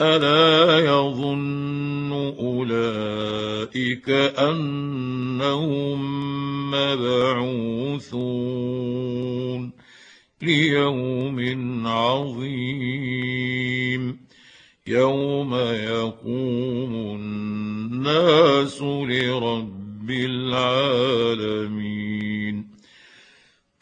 ألا يظن أولئك أنهم مبعوثون ليوم عظيم يوم يقوم الناس لرب العالمين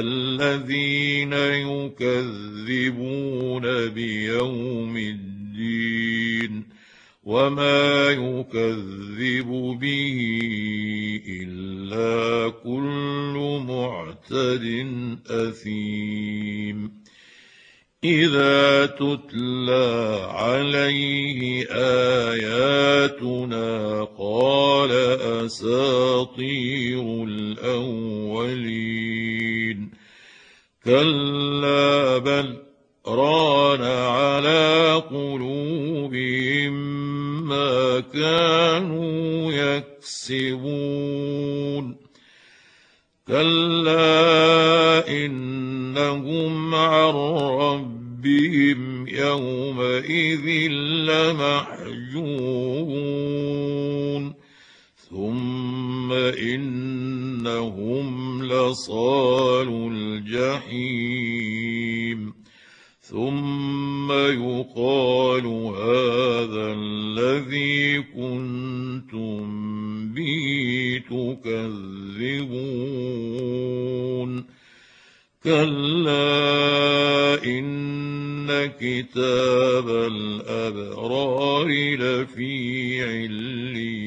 الذين يكذبون بيوم الدين وما يكذب به إلا كل معتد أثيم. إذا تتلى عليه آياتنا قال أساطير الأولين. كلا بل ران على قلوبهم ما كانوا يكسبون كلا انهم عن ربهم يومئذ لمحجوبون ثم انهم لصال الجحيم ثم يقال هذا الذي كنتم به تكذبون كلا ان كتاب الابرار لفي علين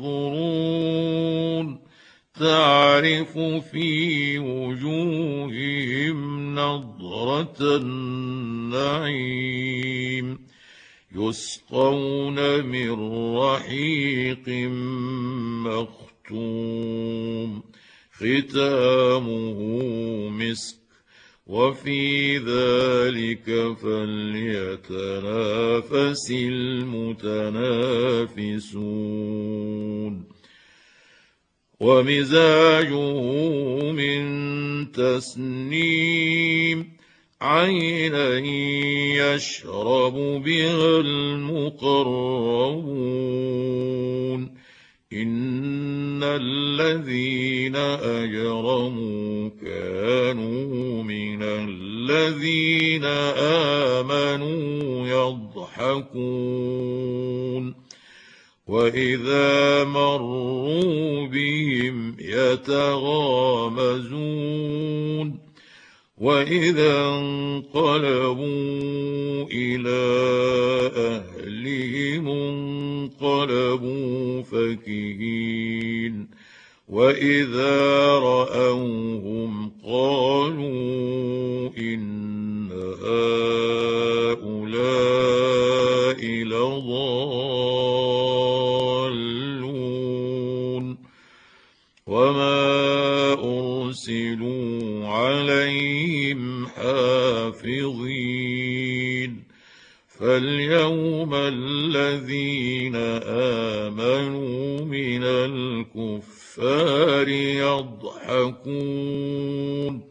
تعرف في وجوههم نضره النعيم يسقون من رحيق مختوم ختامه مسك وفي ذلك فليتنافس المتنافسون ومزاجه من تسنيم عينا يشرب بها المقربون. إن الذين أجرموا كانوا من الذين آمنوا يضحكون. واذا مروا بهم يتغامزون واذا انقلبوا إلى اهلهم انقلبوا فكهين واذا راوهم قالوا ان هؤلاء لضالون وما أرسلوا عليهم حافظين فلينظر اليوم الذين آمنوا من الكفار يضحكون